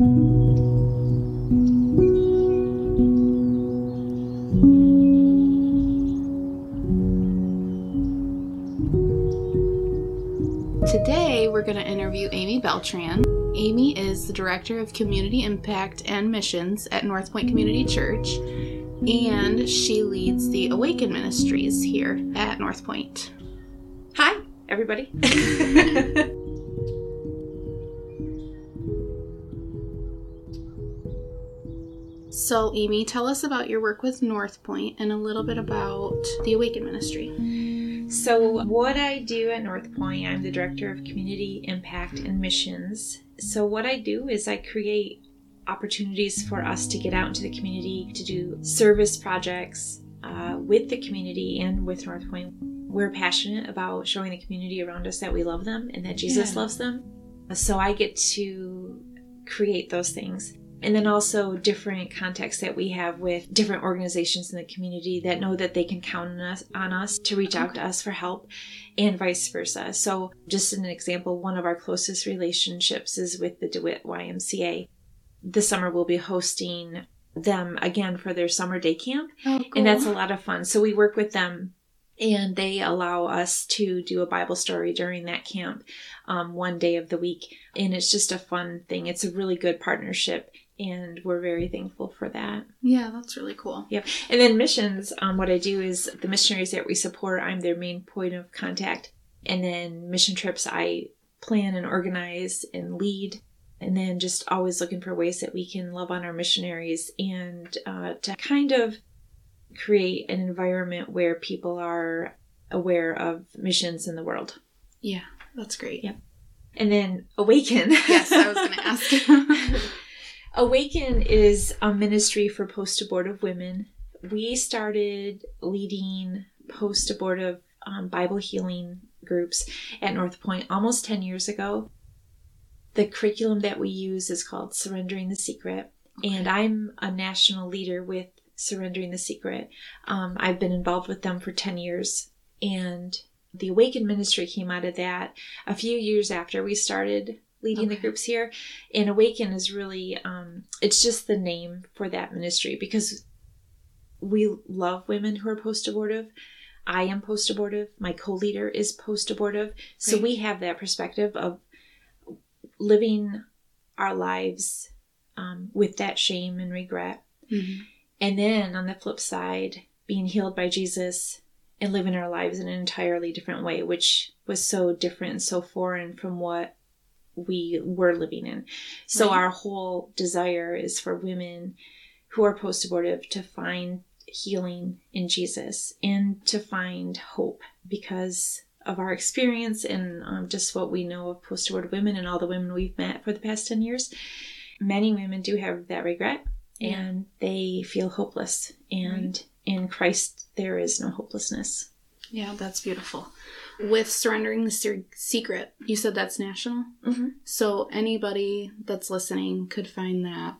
Today, we're going to interview Aimee Beltran. Aimee is the Director of Community Impact and Missions at North Point Community Church, and she leads the Awaken Ministries here at North Point. Hi, everybody. So, Aimee, tell us about your work with North Point and a little bit about the Awaken Ministry. so, what I do at North Point, I'm the Director of Community Impact and Missions. So, what I do is I create opportunities for us to get out into the community to do service projects uh, with the community and with North Point. We're passionate about showing the community around us that we love them and that Jesus Yeah. loves them. So, I get to create those things. And then also different contexts that we have with different organizations in the community that know that they can count on us, on us to reach out to us for help and vice versa. So, just an example, one of our closest relationships is with the DeWitt YMCA. This summer we'll be hosting them again for their summer day camp, Oh, and that's a lot of fun. So, we work with them and they allow us to do a Bible story during that camp um, one day of the week. And it's just a fun thing. It's a really good partnership, and we're very thankful for that. yeah, that's really cool. Yep. And then missions, um, what I do is the missionaries that we support, I'm their main point of contact. And then mission trips, I plan and organize and lead. And then just always looking for ways that we can love on our missionaries and uh, to kind of create an environment where people are aware of missions in the world. Yeah, that's great. Yep. And then Awaken. Yes, I was going to ask. Awaken is a ministry for post abortive women. We started leading post abortive um, Bible healing groups at North Point almost 10 years ago. The curriculum that we use is called Surrendering the Secret, and I'm a national leader with Surrendering the Secret. Um, I've been involved with them for 10 years, and the Awaken ministry came out of that a few years after we started leading the groups here. And Awaken is really, um, it's just the name for that ministry because we love women who are post abortive. I am post abortive. My co leader is post abortive. So we have that perspective of living our lives um, with that shame and regret. Mhm. And then on the flip side, being healed by Jesus and living our lives in an entirely different way, which was so different and so foreign from what we were living in. So Right. our whole desire is for women who are post abortive to find healing in Jesus and to find hope because of our experience and um, just what we know of post abortive women and all the women we've met for the past 10 years. Many women do have that regret Yeah. and they feel hopeless. And in Christ, there is no hopelessness. Yeah, that's beautiful. With surrendering the Se- secret, you said that's national. Mhm. So anybody that's listening could find that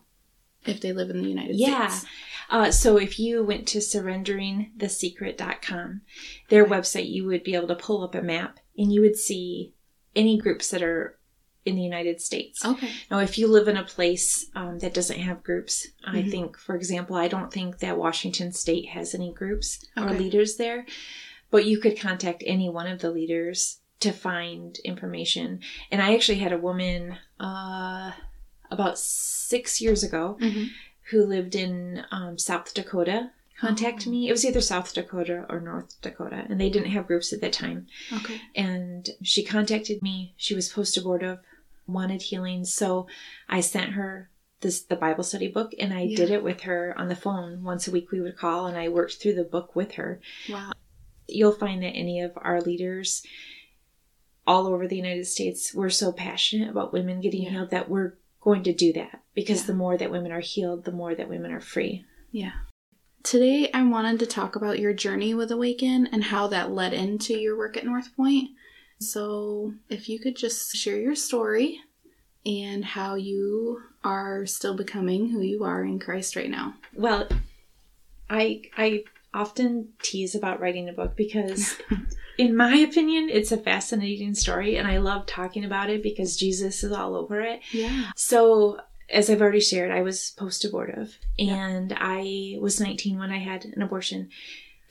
if they live in the United Yeah. States. Uh, so if you went to surrenderingthesecret.com, their Okay. website, you would be able to pull up a map and you would see any groups that are in the United States. Okay. Now, if you live in a place um, that doesn't have groups, I Mhm. think, for example, I don't think that Washington State has any groups or leaders there, but you could contact any one of the leaders to find information. And I actually had a woman uh, about six years ago hmm who lived in um, South Dakota contact Oh. me. It was either South Dakota or North Dakota, and they didn't have groups at that time. Okay. And she contacted me. She was post abortive, wanted healing, so I sent her this the Bible study book, and I did it with her on the phone once a week. We would call, and I worked through the book with her. Wow. You'll find that any of our leaders all over the United States, we're so passionate about women getting Yeah. healed that we're going to do that because Yeah. the more that women are healed, the more that women are free. Yeah. Today, I wanted to talk about your journey with Awaken and how that led into your work at North Point. So, if you could just share your story and how you are still becoming who you are in Christ right now. Well, I I often tease about writing a book because in my opinion it's a fascinating story and I love talking about it because Jesus is all over it. Yeah. So as I've already shared, I was post abortive and I was 19 when I had an abortion.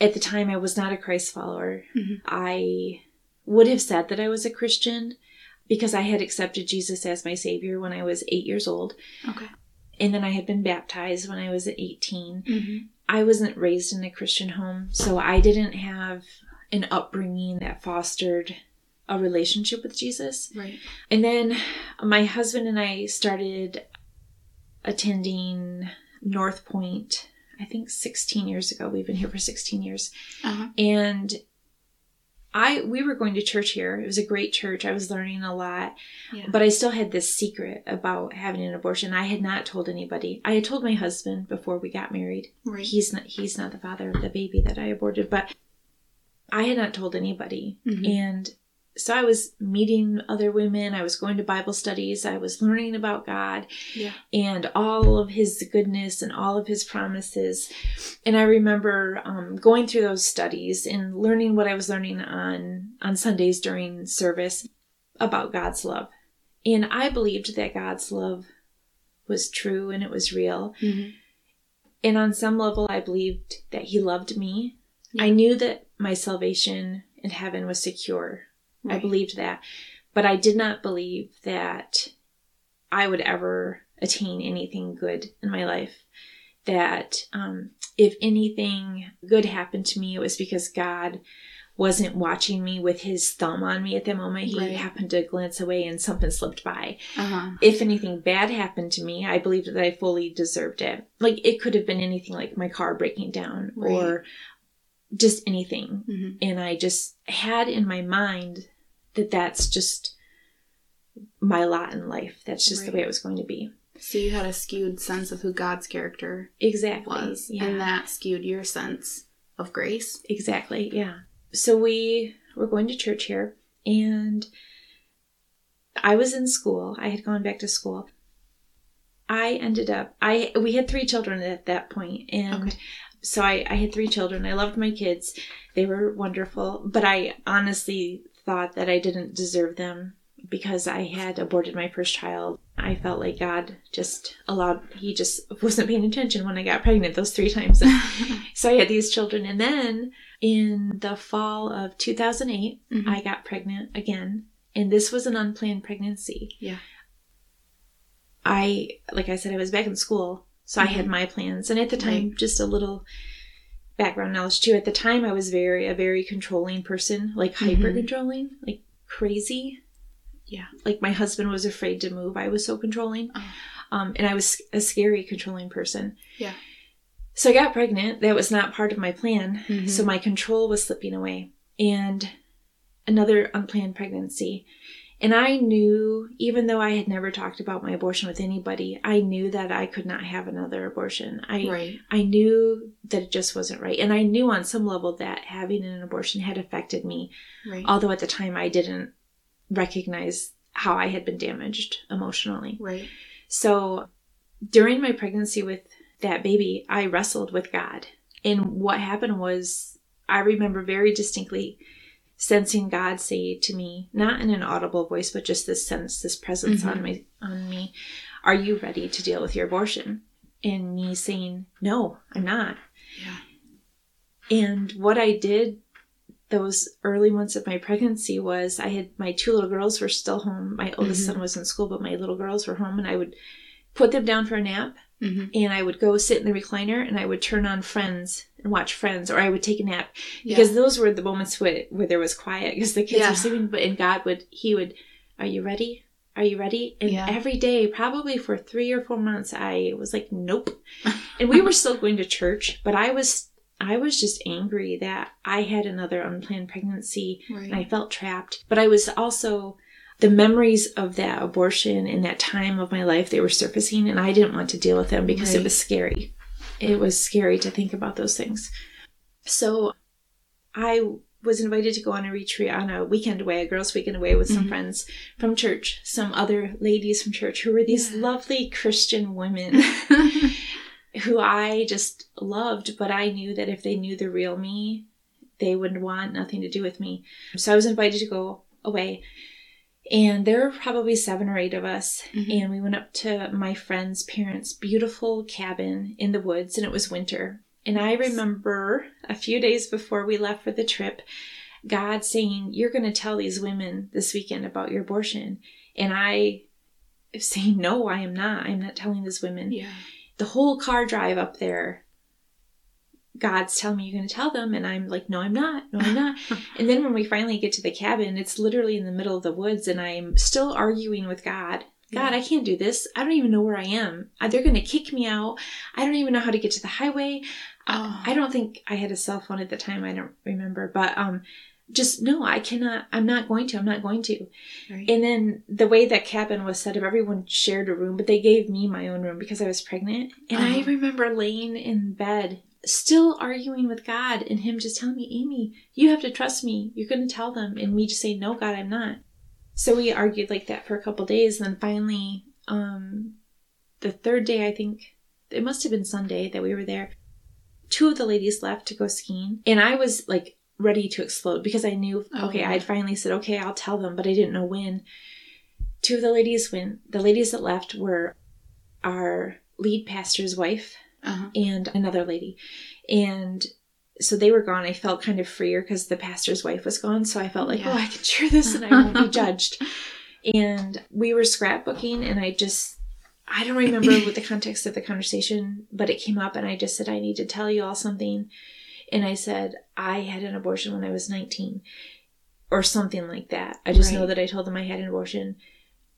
At the time, I was not a Christ follower. Mhm. I would have said that I was a Christian because I had accepted Jesus as my Savior when I was eight years old. Okay. And then I had been baptized when I was 18. Mm-hmm. I wasn't raised in a Christian home, so I didn't have an upbringing that fostered a relationship with Jesus. Right. And then my husband and I started attending North Point, I think 16 years ago. We've been here for 16 years. Uh-huh. And I we were going to church here. It was a great church. I was learning a lot. Yeah. But I still had this secret about having an abortion. I had not told anybody. I had told my husband before we got married. Right. He's not he's not the father of the baby that I aborted, but I had not told anybody. Mhm. And so I was meeting other women, I was going to Bible studies, I was learning about God Yeah. and all of his goodness and all of his promises. And I remember um, going through those studies and learning what I was learning on on Sundays during service about God's love. And I believed that God's love was true and it was real. Mm-hmm. And on some level, I believed that He loved me. Yeah. I knew that my salvation in heaven was secure. I believed that. But I did not believe that I would ever attain anything good in my life. That um, if anything good happened to me, it was because God wasn't watching me with his thumb on me at the moment. He Right. happened to glance away and something slipped by Uh-huh. if anything bad happened to me, I believed that I fully deserved it. Like it could have been anything like my car breaking down Right. or just anything. Mm-hmm. And I just had in my mind that that's just my lot in life. That's just the way it was going to be. So you had a skewed sense of who God's character Exactly. was, Yeah. and that skewed your sense of grace. Exactly. Yeah. So we were going to church here and I was in school. I had gone back to school. I ended up I we had three children at that point and Okay. so I, I had three children. I loved my kids. They were wonderful, but I honestly thought that I didn't deserve them because I had aborted my first child. I felt like God just allowed he just wasn't paying attention when I got pregnant those three times. So I had these children. And then in the fall of 2008, Mhm. I got pregnant again. And this was an unplanned pregnancy. Yeah. I, like I said, I was back in school. So I had Mhm. my plans. And at the time, Right. just a little background knowledge too. At the time, I was very, a very controlling person, like Mhm. hyper controlling, like crazy. Yeah. Like my husband was afraid to move. I was so controlling. Oh. Um, and I was a scary, controlling person. Yeah. So I got pregnant. That was not part of my plan. Mhm. So my control was slipping away. And another unplanned pregnancy. And I knew, even though I had never talked about my abortion with anybody, I knew that I could not have another abortion. I right. I knew that it just wasn't right. And I knew on some level that having an abortion had affected me, Right. although at the time I didn't recognize how I had been damaged emotionally. right. So during my pregnancy with that baby, I wrestled with God. And what happened was, I remember very distinctly sensing God say to me, not in an audible voice, but just this sense, this presence on my on me, "Are you ready to deal with your abortion?" And me saying, "No, I'm not." Yeah. And what I did those early months of my pregnancy was I had my two little girls were still home. My oldest Mhm. son was in school, but my little girls were home, and I would put them down for a nap, Mm-hmm. and I would go sit in the recliner, and I would turn on Friends and watch Friends, or I would take a nap because those were the moments where, where there was quiet because the kids Yeah. were sleeping. But and God would He would, "Are you ready? Are you ready?" And Yeah. every day, probably for three or four months, I was like, "Nope." and we were still going to church, but I was I was just angry that I had another unplanned pregnancy and I felt trapped. But I was also the memories of that abortion and that time of my life they were surfacing and I didn't want to deal with them because Right. it was scary. It was scary to think about those things. So I was invited to go on a retreat on a weekend away, a girls' weekend away with some Mhm. friends from church, some other ladies from church who were these Yeah. lovely Christian women who I just loved, but I knew that if they knew the real me, they would want nothing to do with me. So I was invited to go away. And there were probably seven or eight of us. Mhm. And we went up to my friend's parents' beautiful cabin in the woods, and it was winter. And I remember a few days before we left for the trip, God saying, You're going to tell these women this weekend about your abortion. And I saying, No, I am not. I'm not telling these women. Yeah. The whole car drive up there, God's telling me you're going to tell them. And I'm like, No, I'm not. No, I'm not. And then when we finally get to the cabin, it's literally in the middle of the woods, and I'm still arguing with God. God, Yeah. I can't do this. I don't even know where I am. Uh, They're going to kick me out. I don't even know how to get to the highway. Oh. I, I don't think I had a cell phone at the time. I don't remember, but um, just no, I cannot. I'm not going to. I'm not going to. Right. And then the way that cabin was set up, everyone shared a room, but they gave me my own room because I was pregnant. And I Uh-huh. remember laying in bed, still arguing with God, and Him just telling me, Aimee, you have to trust me. You're going to tell them. And me just saying, No, God, I'm not. So we argued like that for a couple days. And then finally, um, the third day, I think it must have been Sunday that we were there. Two of the ladies left to go skiing. And I was like ready to explode because I knew, Oh, okay, yeah. I'd finally said, okay, I'll tell them, but I didn't know when. Two of the ladies went. The ladies that left were our lead pastor's wife Uh-huh. and another lady. And so they were gone. I felt kind of freer because the pastor's wife was gone. So I felt like, Yeah. oh, I can share this and I won't be judged. And we were scrapbooking, and I just, I don't remember what the context of the conversation, but it came up, and I just said, I need to tell you all something. And I said, I had an abortion when I was 19, or something like that. I just know that I told them I had an abortion.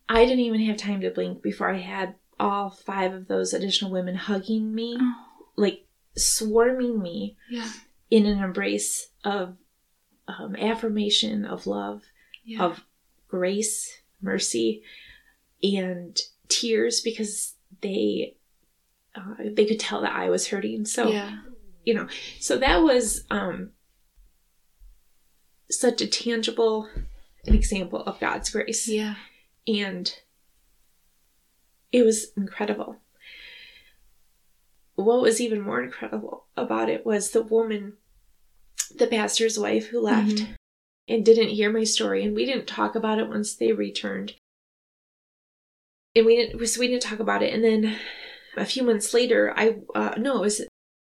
I didn't even have time to blink before I had all five of those additional women hugging me, Oh, like swarming me yeah. in an embrace of um, affirmation, of love, Yeah. of grace, mercy, and tears because they uh, they could tell that I was hurting. So yeah. you know, so that was um, such a tangible an example of God's grace, Yeah. and it was incredible. What was even more incredible about it was the woman, the pastor's wife who left Mhm. and didn't hear my story, and we didn't talk about it once they returned. And we didn't, so we didn't talk about it. And then a few months later, I uh, no, it was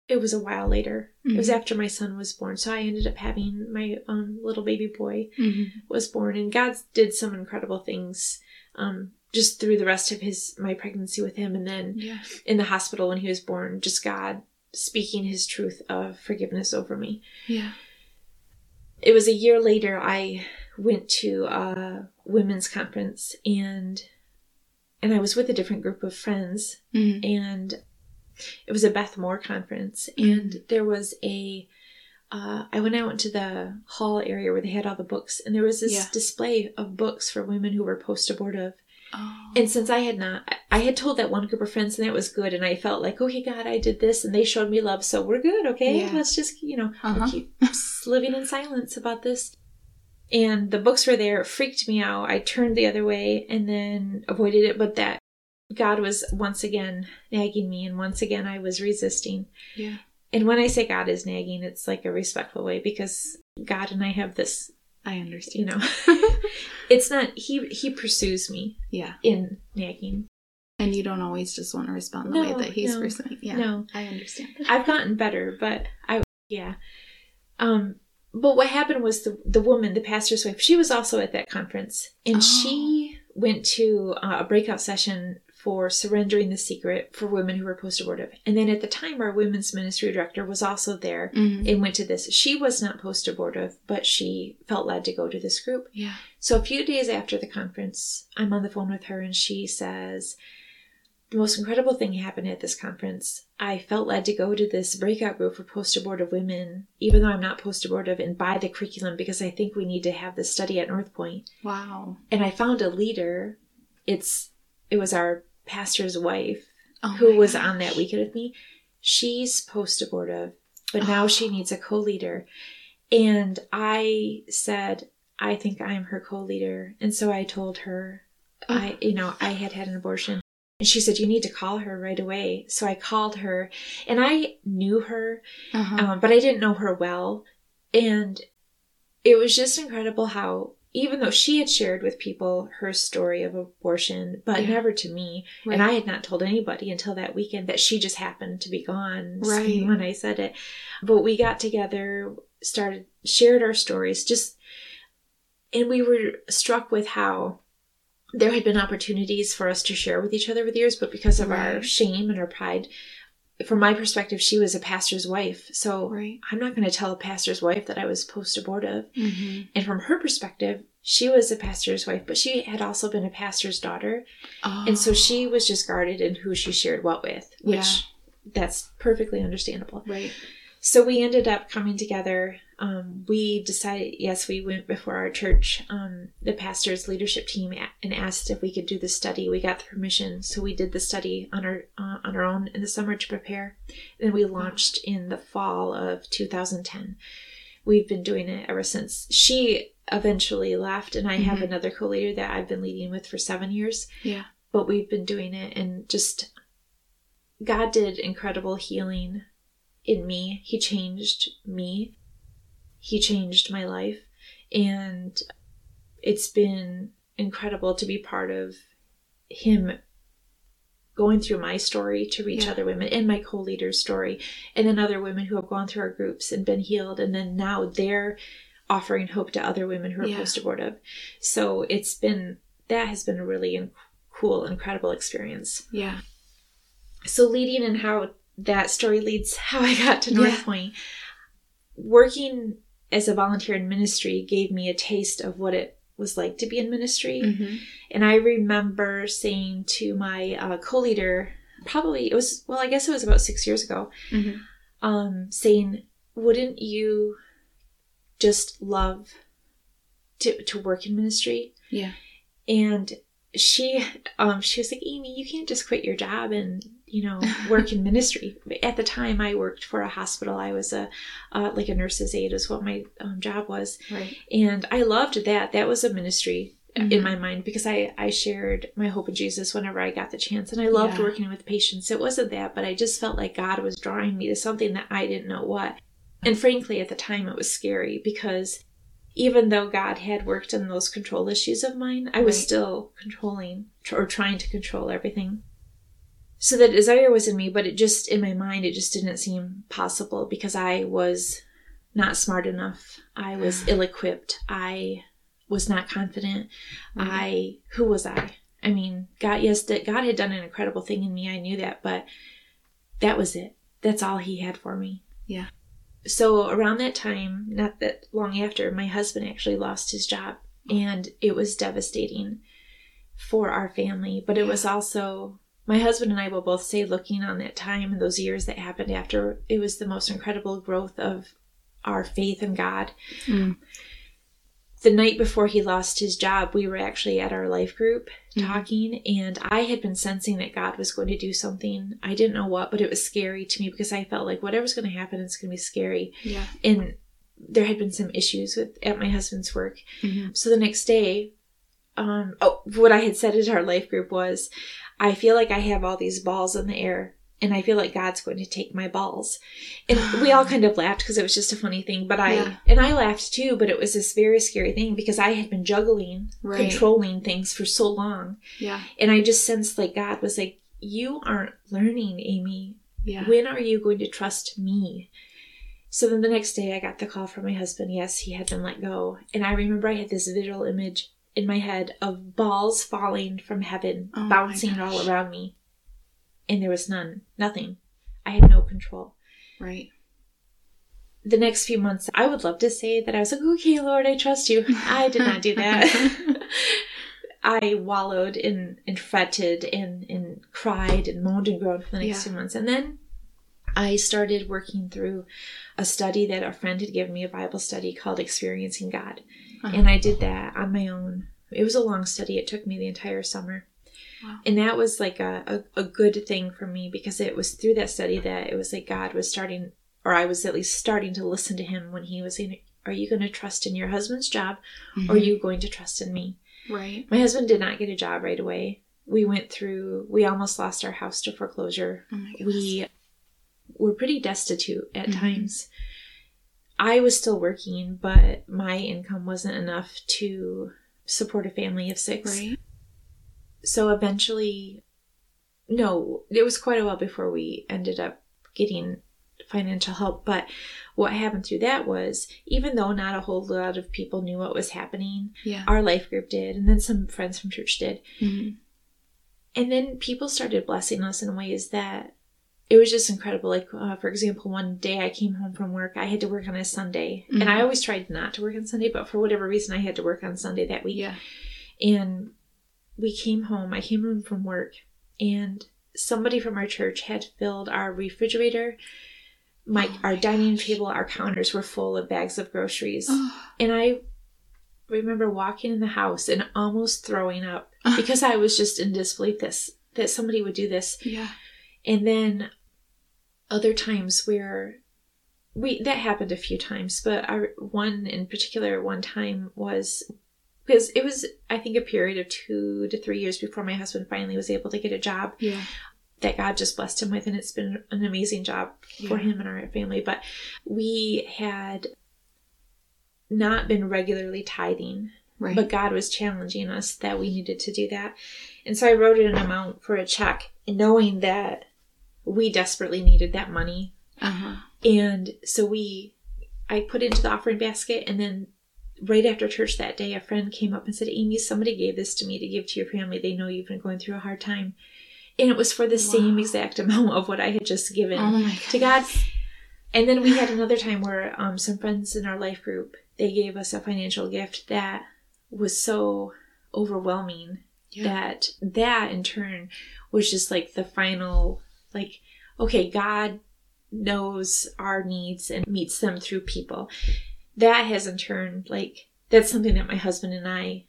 it was a while later. It was Mhm. after my son was born, so I ended up having my um, little baby boy hmm was born and god did some incredible things um just through the rest of his my pregnancy with him and then Yeah. in the hospital when he was born just god speaking his truth of forgiveness over me Yeah. it was a year later i went to a women's conference and and i was with a different group of friends hmm and it was a Beth Moore conference, and there was a. Uh, I went out into the hall area where they had all the books, and there was this Yeah. display of books for women who were post-abortive. Oh. And since I had not, I- had told that one group of friends, and that was good, and I felt like, okay, God, I did this, and they showed me love, so we're good, okay? Yeah. Let's just, you know, Uh-huh. keep living in silence about this. And the books were there, it freaked me out. I turned the other way and then avoided it, but that God was once again nagging me, and once again I was resisting. yeah. And when I say God is nagging, it's like a respectful way because God and I have this, I understand. you know, it's not, he, he pursues me yeah. in nagging. And you don't always just want to respond the No, way that he's no, pursuing. Yeah. No, I understand. I've gotten better, but I yeah. Um but what happened was the the woman, the pastor's wife, she was also at that conference and Oh. she went to uh, a breakout session for surrendering the secret for women who were post abortive. And then at the time our women's ministry director was also there Mhm. and went to this. She was not post abortive, but she felt led to go to this group. Yeah. So a few days after the conference, I'm on the phone with her and she says, The most incredible thing happened at this conference. I felt led to go to this breakout group for post abortive women, even though I'm not post abortive, and buy the curriculum because I think we need to have this study at North Point. Wow. And I found a leader. It's it was our pastor's wife Oh who was gosh. on that weekend with me. She's post abortive, but now Oh. she needs a co leader. And I said, I think I'm her co leader. And so I told her, Oh. I, you know, I had had an abortion. And she said, You need to call her right away. So I called her and I knew her, Uh-huh. um, but I didn't know her well. And it was just incredible how even though she had shared with people her story of abortion, but Yeah. never to me, Right. and I had not told anybody until that weekend that she just happened to be gone Right. when I said it. But we got together, started, shared our stories, just, and we were struck with how there had been opportunities for us to share with each other with years, but because of our shame and our pride, from my perspective, she was a pastor's wife. So Right. I'm not going to tell a pastor's wife that I was post abortive. Mm-hmm. And from her perspective, she was a pastor's wife, but she had also been a pastor's daughter. Oh. And so she was just guarded in who she shared what with, which Yeah. that's perfectly understandable. Right. So we ended up coming together. Um, we decided, yes, we went before our church, um, the pastor's leadership team, and asked if we could do the study. We got the permission, so we did the study on our uh, on our own in the summer to prepare. Then we launched in the fall of 2010. We've been doing it ever since. She eventually left, and I have Mhm. another co-leader that I've been leading with for seven years. Yeah. But we've been doing it, and just God did incredible healing in me. He changed me. He changed my life. And it's been incredible to be part of Him going through my story to reach Yeah. other women and my co leader's story, and then other women who have gone through our groups and been healed. And then now they're offering hope to other women who are Yeah. post abortive. So it's been, that has been a really in- cool, incredible experience Yeah. so leading and how that story leads how I got to North Yeah. Point. Working as a volunteer in ministry gave me a taste of what it was like to be in ministry. Mm-hmm. And I remember saying to my uh, co-leader, probably it was well, I guess it was about six years ago, Mm-hmm. um, saying, "Wouldn't you just love to to work in ministry?" Yeah. and she um she was like Aimee you can't just quit your job and you know work in ministry at the time i worked for a hospital i was a uh, like a nurse's aide is what my um, job was Right. and i loved that that was a ministry in Mhm. my mind because i i shared my hope in jesus whenever i got the chance and i loved Yeah. working with patients it wasn't that but i just felt like god was drawing me to something that i didn't know what and frankly at the time it was scary because even though God had worked on those control issues of mine, I was Right. still controlling or trying to control everything. So the desire was in me, but it just, in my mind, it just didn't seem possible because I was not smart enough. I was ill equipped. I was not confident. Right. I, who was I? I mean, God, yes, that God had done an incredible thing in me. I knew that, but that was it. That's all He had for me. Yeah. So around that time, not that long after, my husband actually lost his job, and it was devastating for our family. But it was also my husband and I will both say, looking on that time and those years that happened after, it was the most incredible growth of our faith in God. Mm. The night before he lost his job, we were actually at our life group Mhm. talking, and I had been sensing that God was going to do something. I didn't know what, but it was scary to me because I felt like whatever's going to happen, it's going to be scary. Yeah. And there had been some issues with at my husband's work. Mm-hmm. So the next day, um, oh, what I had said at our life group was, I feel like I have all these balls in the air, and I feel like God's going to take my balls. And we all kind of laughed because it was just a funny thing. But I Yeah. and I laughed too. But it was this very scary thing because I had been juggling, Right. controlling things for so long, Yeah. and I just sensed like God was like, "You aren't learning, Aimee. Yeah. When are you going to trust me?" So then the next day I got the call from my husband. Yes, he had been let go. And I remember I had this visual image in my head of balls falling from heaven, Oh bouncing all around me. And there was none, nothing. I had no control. Right. The next few months, I would love to say that I was like, okay, Lord, I trust you. I did not do that. I wallowed and, and fretted and, and cried and moaned and groaned for the next Yeah. few months. And then I started working through a study that a friend had given me, a Bible study called Experiencing God. Uh-huh. And I did that on my own. It was a long study, it took me the entire summer. Wow. And that was like a, a, a good thing for me because it was through that study that it was like God was starting, or I was at least starting to listen to Him when He was saying, Are you going to trust in your husband's job or are you going to trust in me? Right. My husband did not get a job right away. We went through, we almost lost our house to foreclosure. Oh. We were pretty destitute at Mhm. times. I was still working, but my income wasn't enough to support a family of six. Right. So eventually, no, it was quite a while before we ended up getting financial help. But what happened through that was, even though not a whole lot of people knew what was happening, Yeah. our life group did, and then some friends from church did. Mhm. And then people started blessing us in ways that it was just incredible. Like, uh, for example, one day I came home from work. I had to work on a Sunday. And I Mhm. always tried not to work on Sunday, but for whatever reason, I had to work on Sunday that week. Yeah. And we came home. I came home from work, and somebody from our church had filled our refrigerator. My, Oh our my dining gosh. table, our counters were full of bags of groceries. And I remember walking in the house and almost throwing up because I was just in disbelief that, that somebody would do this. yeah. And then other times where we that happened a few times, but our one in particular one time was because it was I think a period of two to three years before my husband finally was able to get a job Yeah. that God just blessed him with, and it's been an amazing job for him and our family. But we had not been regularly tithing Right. but God was challenging us that we needed to do that. And so I wrote an amount for a check, knowing that we desperately needed that money. uh huh. And so we, I put into the offering basket. And then right after church that day, a friend came up and said, Aimee, somebody gave this to me to give to your family. They know you've been going through a hard time. And it was for the same exact amount of what I had just given Oh to God. And then we had another time where um, some friends in our life group they gave us a financial gift that was so overwhelming Yeah. that that in turn was just like the final like okay God knows our needs and meets them through people. That has in turn like that's something that my husband and I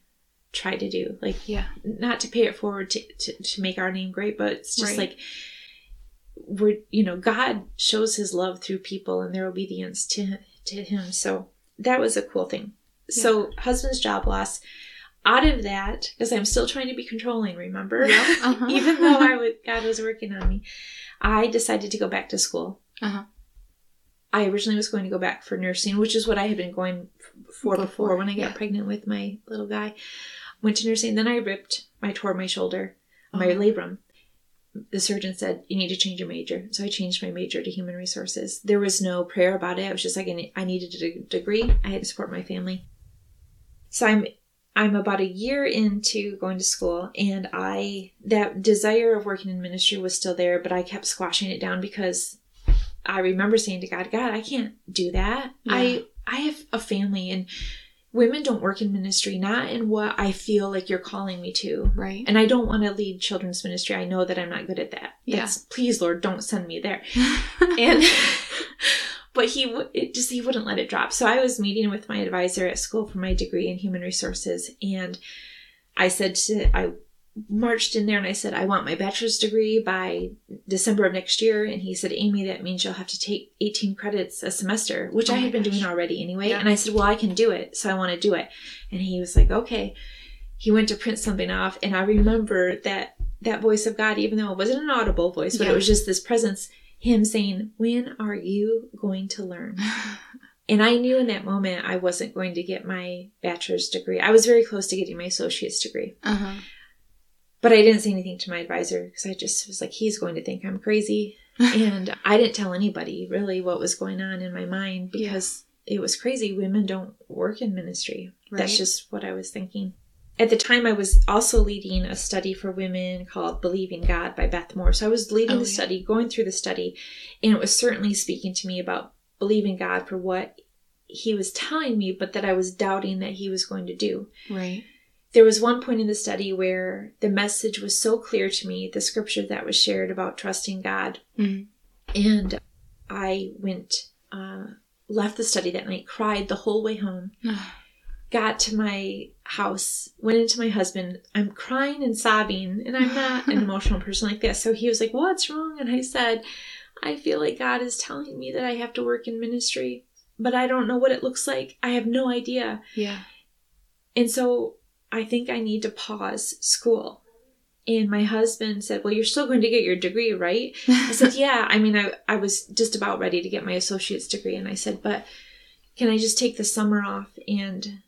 try to do like Yeah. not to pay it forward to, to, to make our name great, but it's just Right. like we're you know God shows His love through people and their obedience to to Him. So that was a cool thing. So husband's job loss. Out of that, because I'm still trying to be controlling, remember? Yeah, uh-huh. Even though I would, God was working on me, I decided to go back to school. Uh-huh. I originally was going to go back for nursing, which is what I had been going for before, Before, when I got yeah. pregnant with my little guy. Went to nursing, then I ripped, I tore my shoulder, my Oh. labrum. The surgeon said, You need to change your major. So I changed my major to human resources. There was no prayer about it. I was just like, I needed a degree. I had to support my family. So I'm I'm about a year into going to school and I that desire of working in ministry was still there, but I kept squashing it down because I remember saying to God, God, I can't do that. Yeah. I I have a family and women don't work in ministry, not in what I feel like you're calling me to. Right. And I don't want to lead children's ministry. I know that I'm not good at that. Yeah. Please, Lord, don't send me there and but he w- just he wouldn't let it drop so i was meeting with my advisor at school for my degree in human resources and i said to i marched in there and i said i want my bachelor's degree by december of next year and he said Aimee that means you'll have to take 18 credits a semester which Oh i had been gosh. doing already anyway Yeah. and i said well i can do it so i want to do it and he was like okay he went to print something off and i remember that that voice of god even though it wasn't an audible voice but Yeah. it was just this presence him saying when are you going to learn? And i knew in that moment i wasn't going to get my bachelor's degree. I was very close to getting my associate's degree. Uh-huh. but i didn't say anything to my advisor because i just was like he's going to think i'm crazy. And i didn't tell anybody really what was going on in my mind Yeah. because it was crazy. Women don't work in ministry. Right. that's just what i was thinking at the time i was also leading a study for women called believing god by beth moore so i was leading Oh, the yeah. study going through the study and it was certainly speaking to me about believing god for what he was telling me but that i was doubting that he was going to do Right. there was one point in the study where the message was so clear to me, the scripture that was shared about trusting God. Mhm. And I went, uh, left the study that night, cried the whole way home, got to my house, went into my husband. I'm crying and sobbing, and I'm not an emotional person like that. So he was like, What's wrong? And I said, I feel like God is telling me that I have to work in ministry, but I don't know what it looks like. I have no idea. Yeah. And so I think I need to pause school. And my husband said, Well, you're still going to get your degree, right? I said, Yeah. I mean, I, I was just about ready to get my associate's degree. And I said, But can I just take the summer off and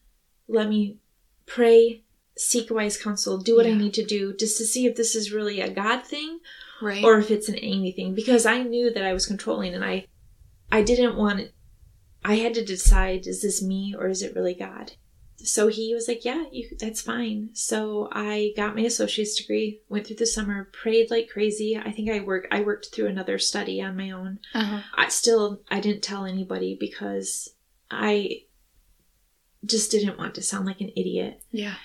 let me pray, seek wise counsel, do what I need to do just to see if this is really a God thing Right. or if it's an Aimee thing because I knew that I was controlling and I I didn't want it I had to decide is this me or is it really God? So he was like, "Yeah, you, that's fine." So I got my associate's degree, went through the summer, prayed like crazy. I think I worked I worked through another study on my own. uh-huh. I still I didn't tell anybody because I just didn't want to sound like an idiot. Yeah.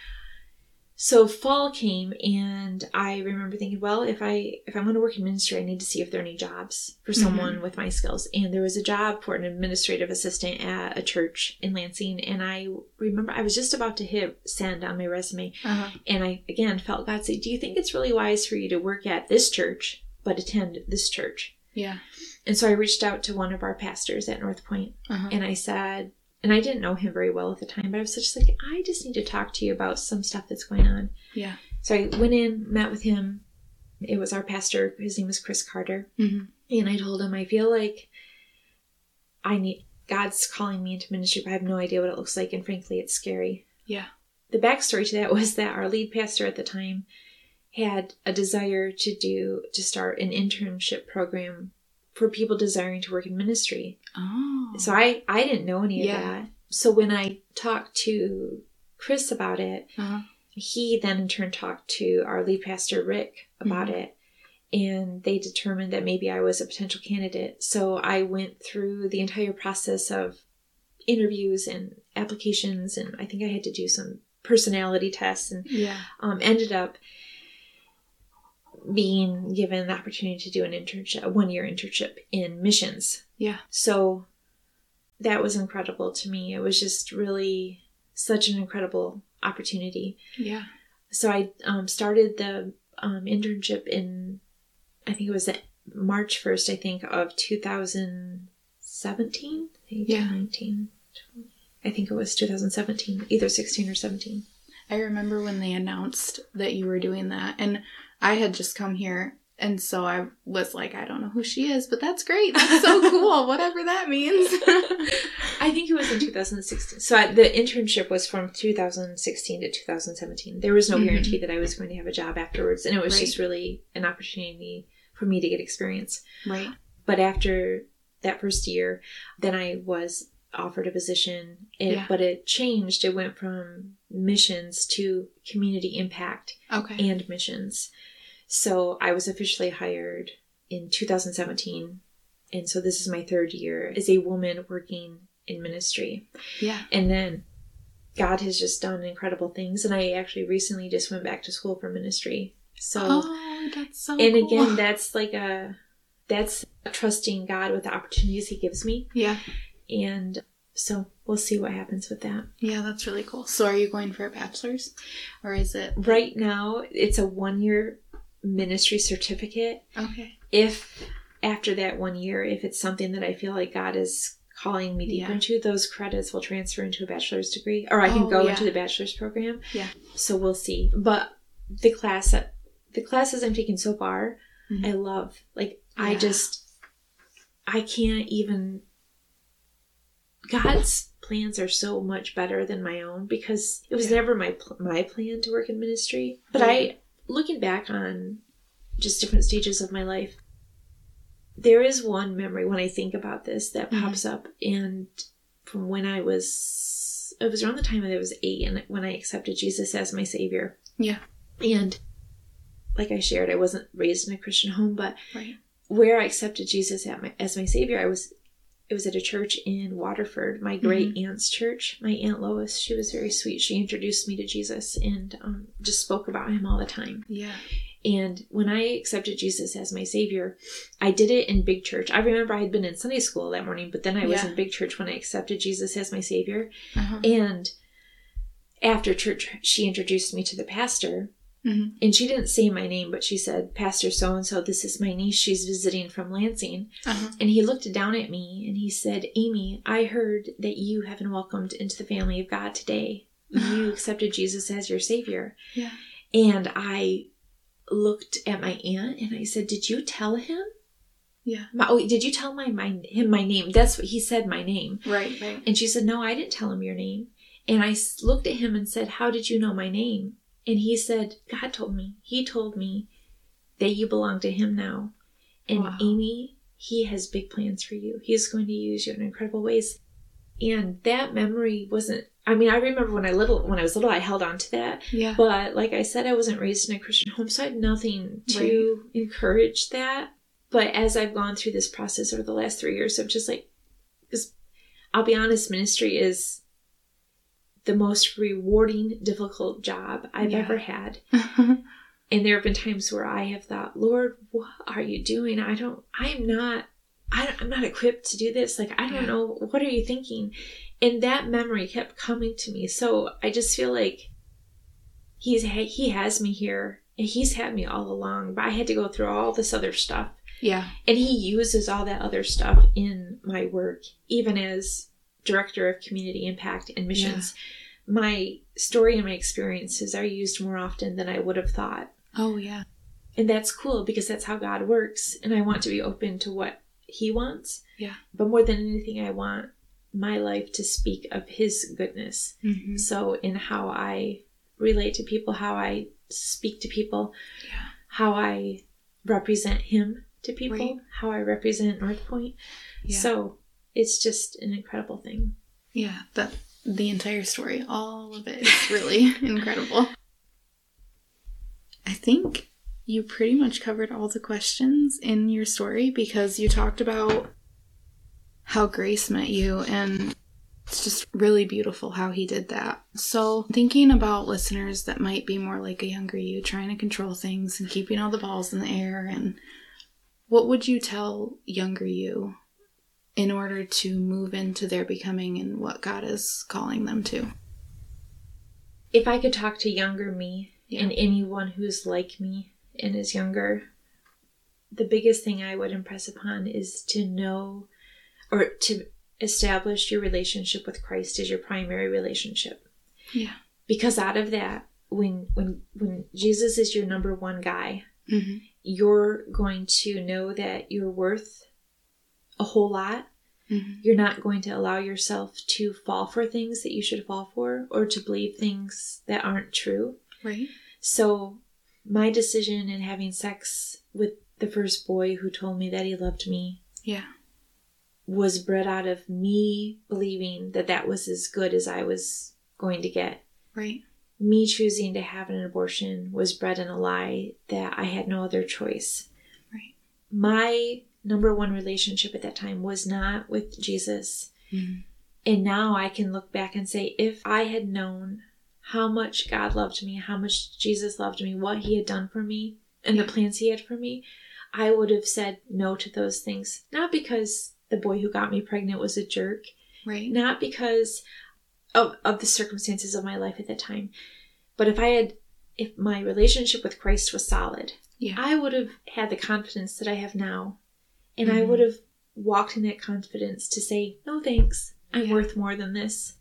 So fall came and I remember thinking, well, if I if I'm going to work in ministry, I need to see if there are any jobs for someone with my skills. And there was a job for an administrative assistant at a church in Lansing and I remember I was just about to hit send on my resume Uh-huh. and I again felt God say, "Do you think it's really wise for you to work at this church but attend this church?" Yeah. And so I reached out to one of our pastors at North Point Uh-huh. and I said, and I didn't know him very well at the time, but I was just like, I just need to talk to you about some stuff that's going on. Yeah. So I went in, met with him. It was our pastor. His name was Chris Carter. Mhm. And I told him, I feel like I need, God's calling me into ministry, but I have no idea what it looks like. And frankly, it's scary. Yeah. The backstory to that was that our lead pastor at the time had a desire to do, to start an internship program for people desiring to work in ministry. Oh. So I I didn't know any Yeah. of that. So when I talked to Chris about it, Uh-huh. he then in turn talked to our lead pastor Rick about Mhm. it. And they determined that maybe I was a potential candidate. So I went through the entire process of interviews and applications, and I think I had to do some personality tests, and Yeah. um, ended up being given the opportunity to do an internship, a one year internship in missions. Yeah. So that was incredible to me. It was just really such an incredible opportunity. Yeah. So I um, started the um, internship in, I think it was March 1st, I think, of 2017? Yeah. 19, 20. I think it was 2017, either 16 or 17. I remember when they announced that you were doing that, and I had just come here, and so I was like, I don't know who she is, but that's great. That's so cool, whatever that means. I think it was in 2016. So I, the internship was from 2016 to 2017. There was no Mhm. guarantee that I was going to have a job afterwards, and it was Right. just really an opportunity for me to get experience. right. But after that first year, then I was offered a position, it, Yeah. but it changed. It went from missions to community impact Okay. and missions. So I was officially hired in 2017. And so this is my third year as a woman working in ministry. yeah. And then God has just done incredible things. And I actually recently just went back to school for ministry. So, oh, that's so. and cool. again, that's like a, that's trusting God with the opportunities He gives me. yeah, And so we'll see what happens with that. yeah, that's really cool. So, are you going for a bachelor's, or is it Right now, it's a one year ministry certificate. okay? if after that one year, if it's something that I feel like God is calling me deeper Yeah. into, those credits will transfer into a bachelor's degree, or I can Oh, go yeah. into the bachelor's program. Yeah. So we'll see. But the class, that the classes I'm taking so far, Mhm. I love. Like I just, I can't even. God's plans are so much better than my own because it was Yeah. never my my plan to work in ministry. But. I, looking back on just different stages of my life, there is one memory when I think about this that Mhm. pops up, and from when I was, it was around the time that I was eight, and when I accepted Jesus as my savior. Yeah. And like I shared, I wasn't raised in a Christian home, but Right. where I accepted Jesus at my, as my savior, I was it was at a church in Waterford, my great aunt's church. My aunt Lois, she was very sweet. She introduced me to Jesus and um, just spoke about him all the time. Yeah. And when I accepted Jesus as my savior, I did it in big church. I remember I had been in Sunday school that morning, but then I was Yeah. in big church when I accepted Jesus as my savior. Uh-huh. And after church, she introduced me to the pastor. Mhm. And she didn't say my name, but she said, Pastor so and so, this is my niece. She's visiting from Lansing. Uh-huh. And he looked down at me and he said, Aimee, I heard that you have been welcomed into the family of God today. You accepted Jesus as your savior. Yeah. And I looked at my aunt and I said, Did you tell him? Yeah. My, oh, did you tell my, my him my name? That's what he said. My name. Right. Right. And she said, No, I didn't tell him your name. And I looked at him and said, How did you know my name? And he said, God told me. He told me that you belong to him now. And Wow. Aimee, he has big plans for you. He's going to use you in incredible ways. And that memory wasn't I mean, I remember when I little when I was little I held on to that. Yeah. But like I said, I wasn't raised in a Christian home, so I had nothing to encourage that. But as I've gone through this process over the last three years, I'm just like, because I'll be honest, ministry is the most rewarding, difficult job I've Yeah. ever had. And there have been times where I have thought, Lord, what are you doing? I don't, I'm not, I don't, I'm not equipped to do this. Like, I don't Yeah. know. What are you thinking? And that memory kept coming to me. So I just feel like he's, he has me here and he's had me all along, but I had to go through all this other stuff. yeah. And he uses all that other stuff in my work, even as director of community impact and missions. My story and my experiences are used more often than I would have thought. Oh yeah. And that's cool because that's how God works. And I want to be open to what He wants. Yeah. But more than anything, I want my life to speak of His goodness. Mm-hmm. So, in how I relate to people, how I speak to people, Yeah. how I represent Him to people, Right. how I represent North Point. Yeah. So, it's just an incredible thing. Yeah. That the entire story, all of it is really incredible. I think you pretty much covered all the questions in your story because you talked about how Grace met you and it's just really beautiful how he did that. So, thinking about listeners that might be more like a younger you, trying to control things and keeping all the balls in the air, and what would you tell younger you in order to move into their becoming and what God is calling them to? If I could talk to younger me Yeah. and anyone who's like me and is younger, the biggest thing I would impress upon is to know or to establish your relationship with Christ as your primary relationship. Yeah. Because out of that, when when when Jesus is your number one guy, Mm-hmm. you're going to know that you're worth a whole lot. Mm-hmm. You're not going to allow yourself to fall for things that you should fall for or to believe things that aren't true. Right? So, my decision in having sex with the first boy who told me that he loved me Yeah. was bred out of me believing that that was as good as I was going to get. Right? Me choosing to have an abortion was bred in a lie that I had no other choice. Right. My number one relationship at that time was not with Jesus. Mm-hmm. And now I can look back and say, if I had known how much God loved me, how much Jesus loved me, what He had done for me, and Yeah. the plans He had for me, I would have said no to those things. Not because the boy who got me pregnant was a jerk, Right? not because of, of the circumstances of my life at that time, but if I had, if my relationship with Christ was solid, Yeah. I would have had the confidence that I have now. And I Mhm. would have walked in that confidence to say, no thanks, I'm Yeah. worth more than this.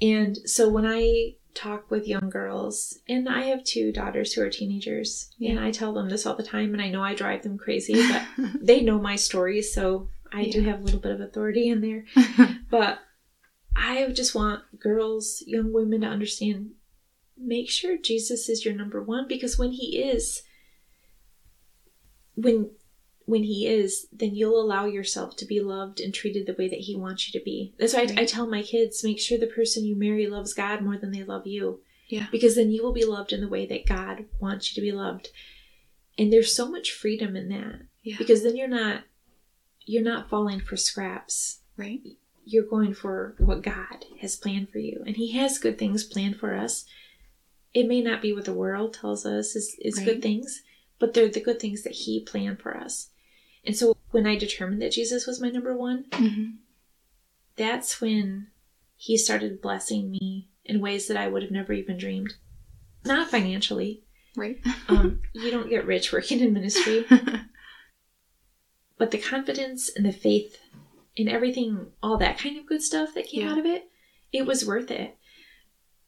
And so when I talk with young girls, and I have two daughters who are teenagers, and I tell them this all the time, and I know I drive them crazy, but they know my story, so I do have a little bit of authority in there. But I just want girls, young women to understand make sure Jesus is your number one because when he is when when he is, then you'll allow yourself to be loved and treated the way that he wants you to be. That's why I, I tell my kids, make sure the person you marry loves God more than they love you. Yeah. Because then you will be loved in the way that God wants you to be loved. And there's so much freedom in that. yeah. Because then you're not you're not falling for scraps right? you're going for what God has planned for you. And He has good things planned for us. It may not be what the world tells us is, is Right. good things, but they're the good things that He planned for us. And so when I determined that Jesus was my number one, Mm-hmm. that's when He started blessing me in ways that I would have never even dreamed. Not financially. Right? Um, you don't get rich working in ministry, but the confidence and the faith and everything, all that kind of good stuff that came Yeah. out of it, it was worth it.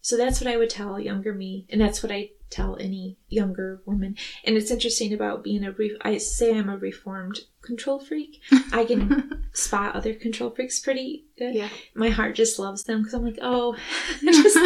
So that's what I would tell younger me, and that's what I tell any younger woman. And it's interesting about being a re- I say I'm a reformed control freak. I can spot other control freaks pretty good. Yeah. My heart just loves them because I'm like, oh, just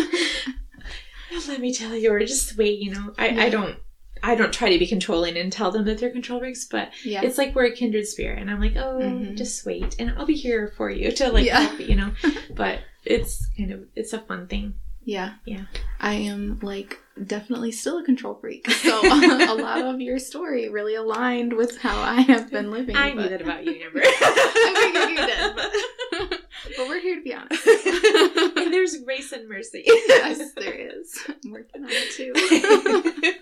let me tell you, or just wait. You know, I, Yeah. I don't. I don't try to be controlling and tell them that they're control freaks, but Yeah. it's like we're a kindred spirit, and I'm like, oh, Mhm. just wait, and I'll be here for you to like Yeah. help you know. But it's kind of it's a fun thing. Yeah. Yeah. I am like definitely still a control freak. So a lot of your story really aligned with how I have been living. I knew but- that about you, Amber. I figured you did, but, but we're here to be honest. and there's grace and mercy. yes, there is. I'm working on it too.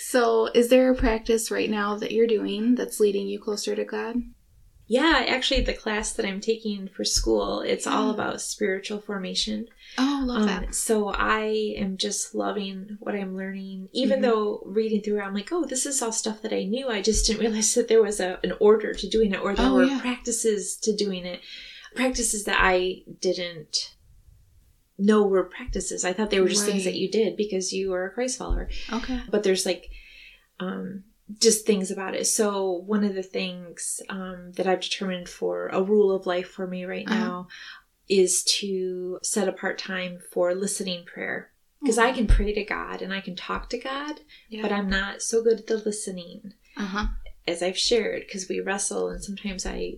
so, is there a practice right now that you're doing that's leading you closer to God? yeah, actually, the class that I'm taking for school, it's all mm. about spiritual formation. Oh, love Um, that. so I am just loving what I'm learning. Even Mhm. though reading through I'm like, oh, this is all stuff that I knew. I just didn't realize that there was a, an order to doing it, or there Oh, were yeah. practices to doing it. Practices that I didn't know were practices. I thought they were just things that you did because you were a Christ follower. Okay. But there's like, um, just things about it. So one of the things um, that I've determined for a rule of life for me right Uh-huh. now is to set apart time for listening prayer because I can pray to God and I can talk to God, Yeah. but I'm not so good at the listening Uh huh. as I've shared because we wrestle and sometimes I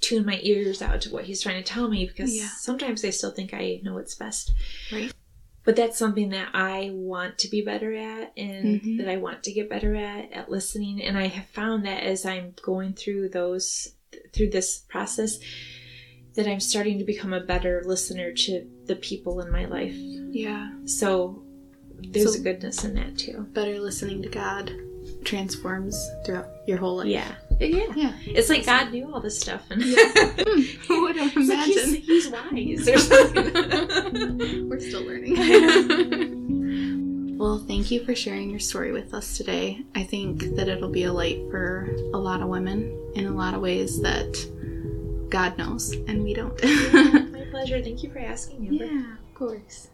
tune my ears out to what he's trying to tell me because Yeah. sometimes I still think I know what's best. Right. But that's something that I want to be better at and Mhm. that I want to get better at at listening and I have found that as I'm going through those through this process that I'm starting to become a better listener to the people in my life. Yeah. So there's So- a goodness in that too. Better listening to God transforms throughout your whole life. Yeah. Yeah. Yeah. It's like God knew all this stuff and hmm. Who would have It's like he's, imagined? he's wise or something. We're still learning. well, thank you for sharing your story with us today. I think that it'll be a light for a lot of women in a lot of ways that God knows and we don't. My pleasure. Thank you for asking, Amber. yeah, of course.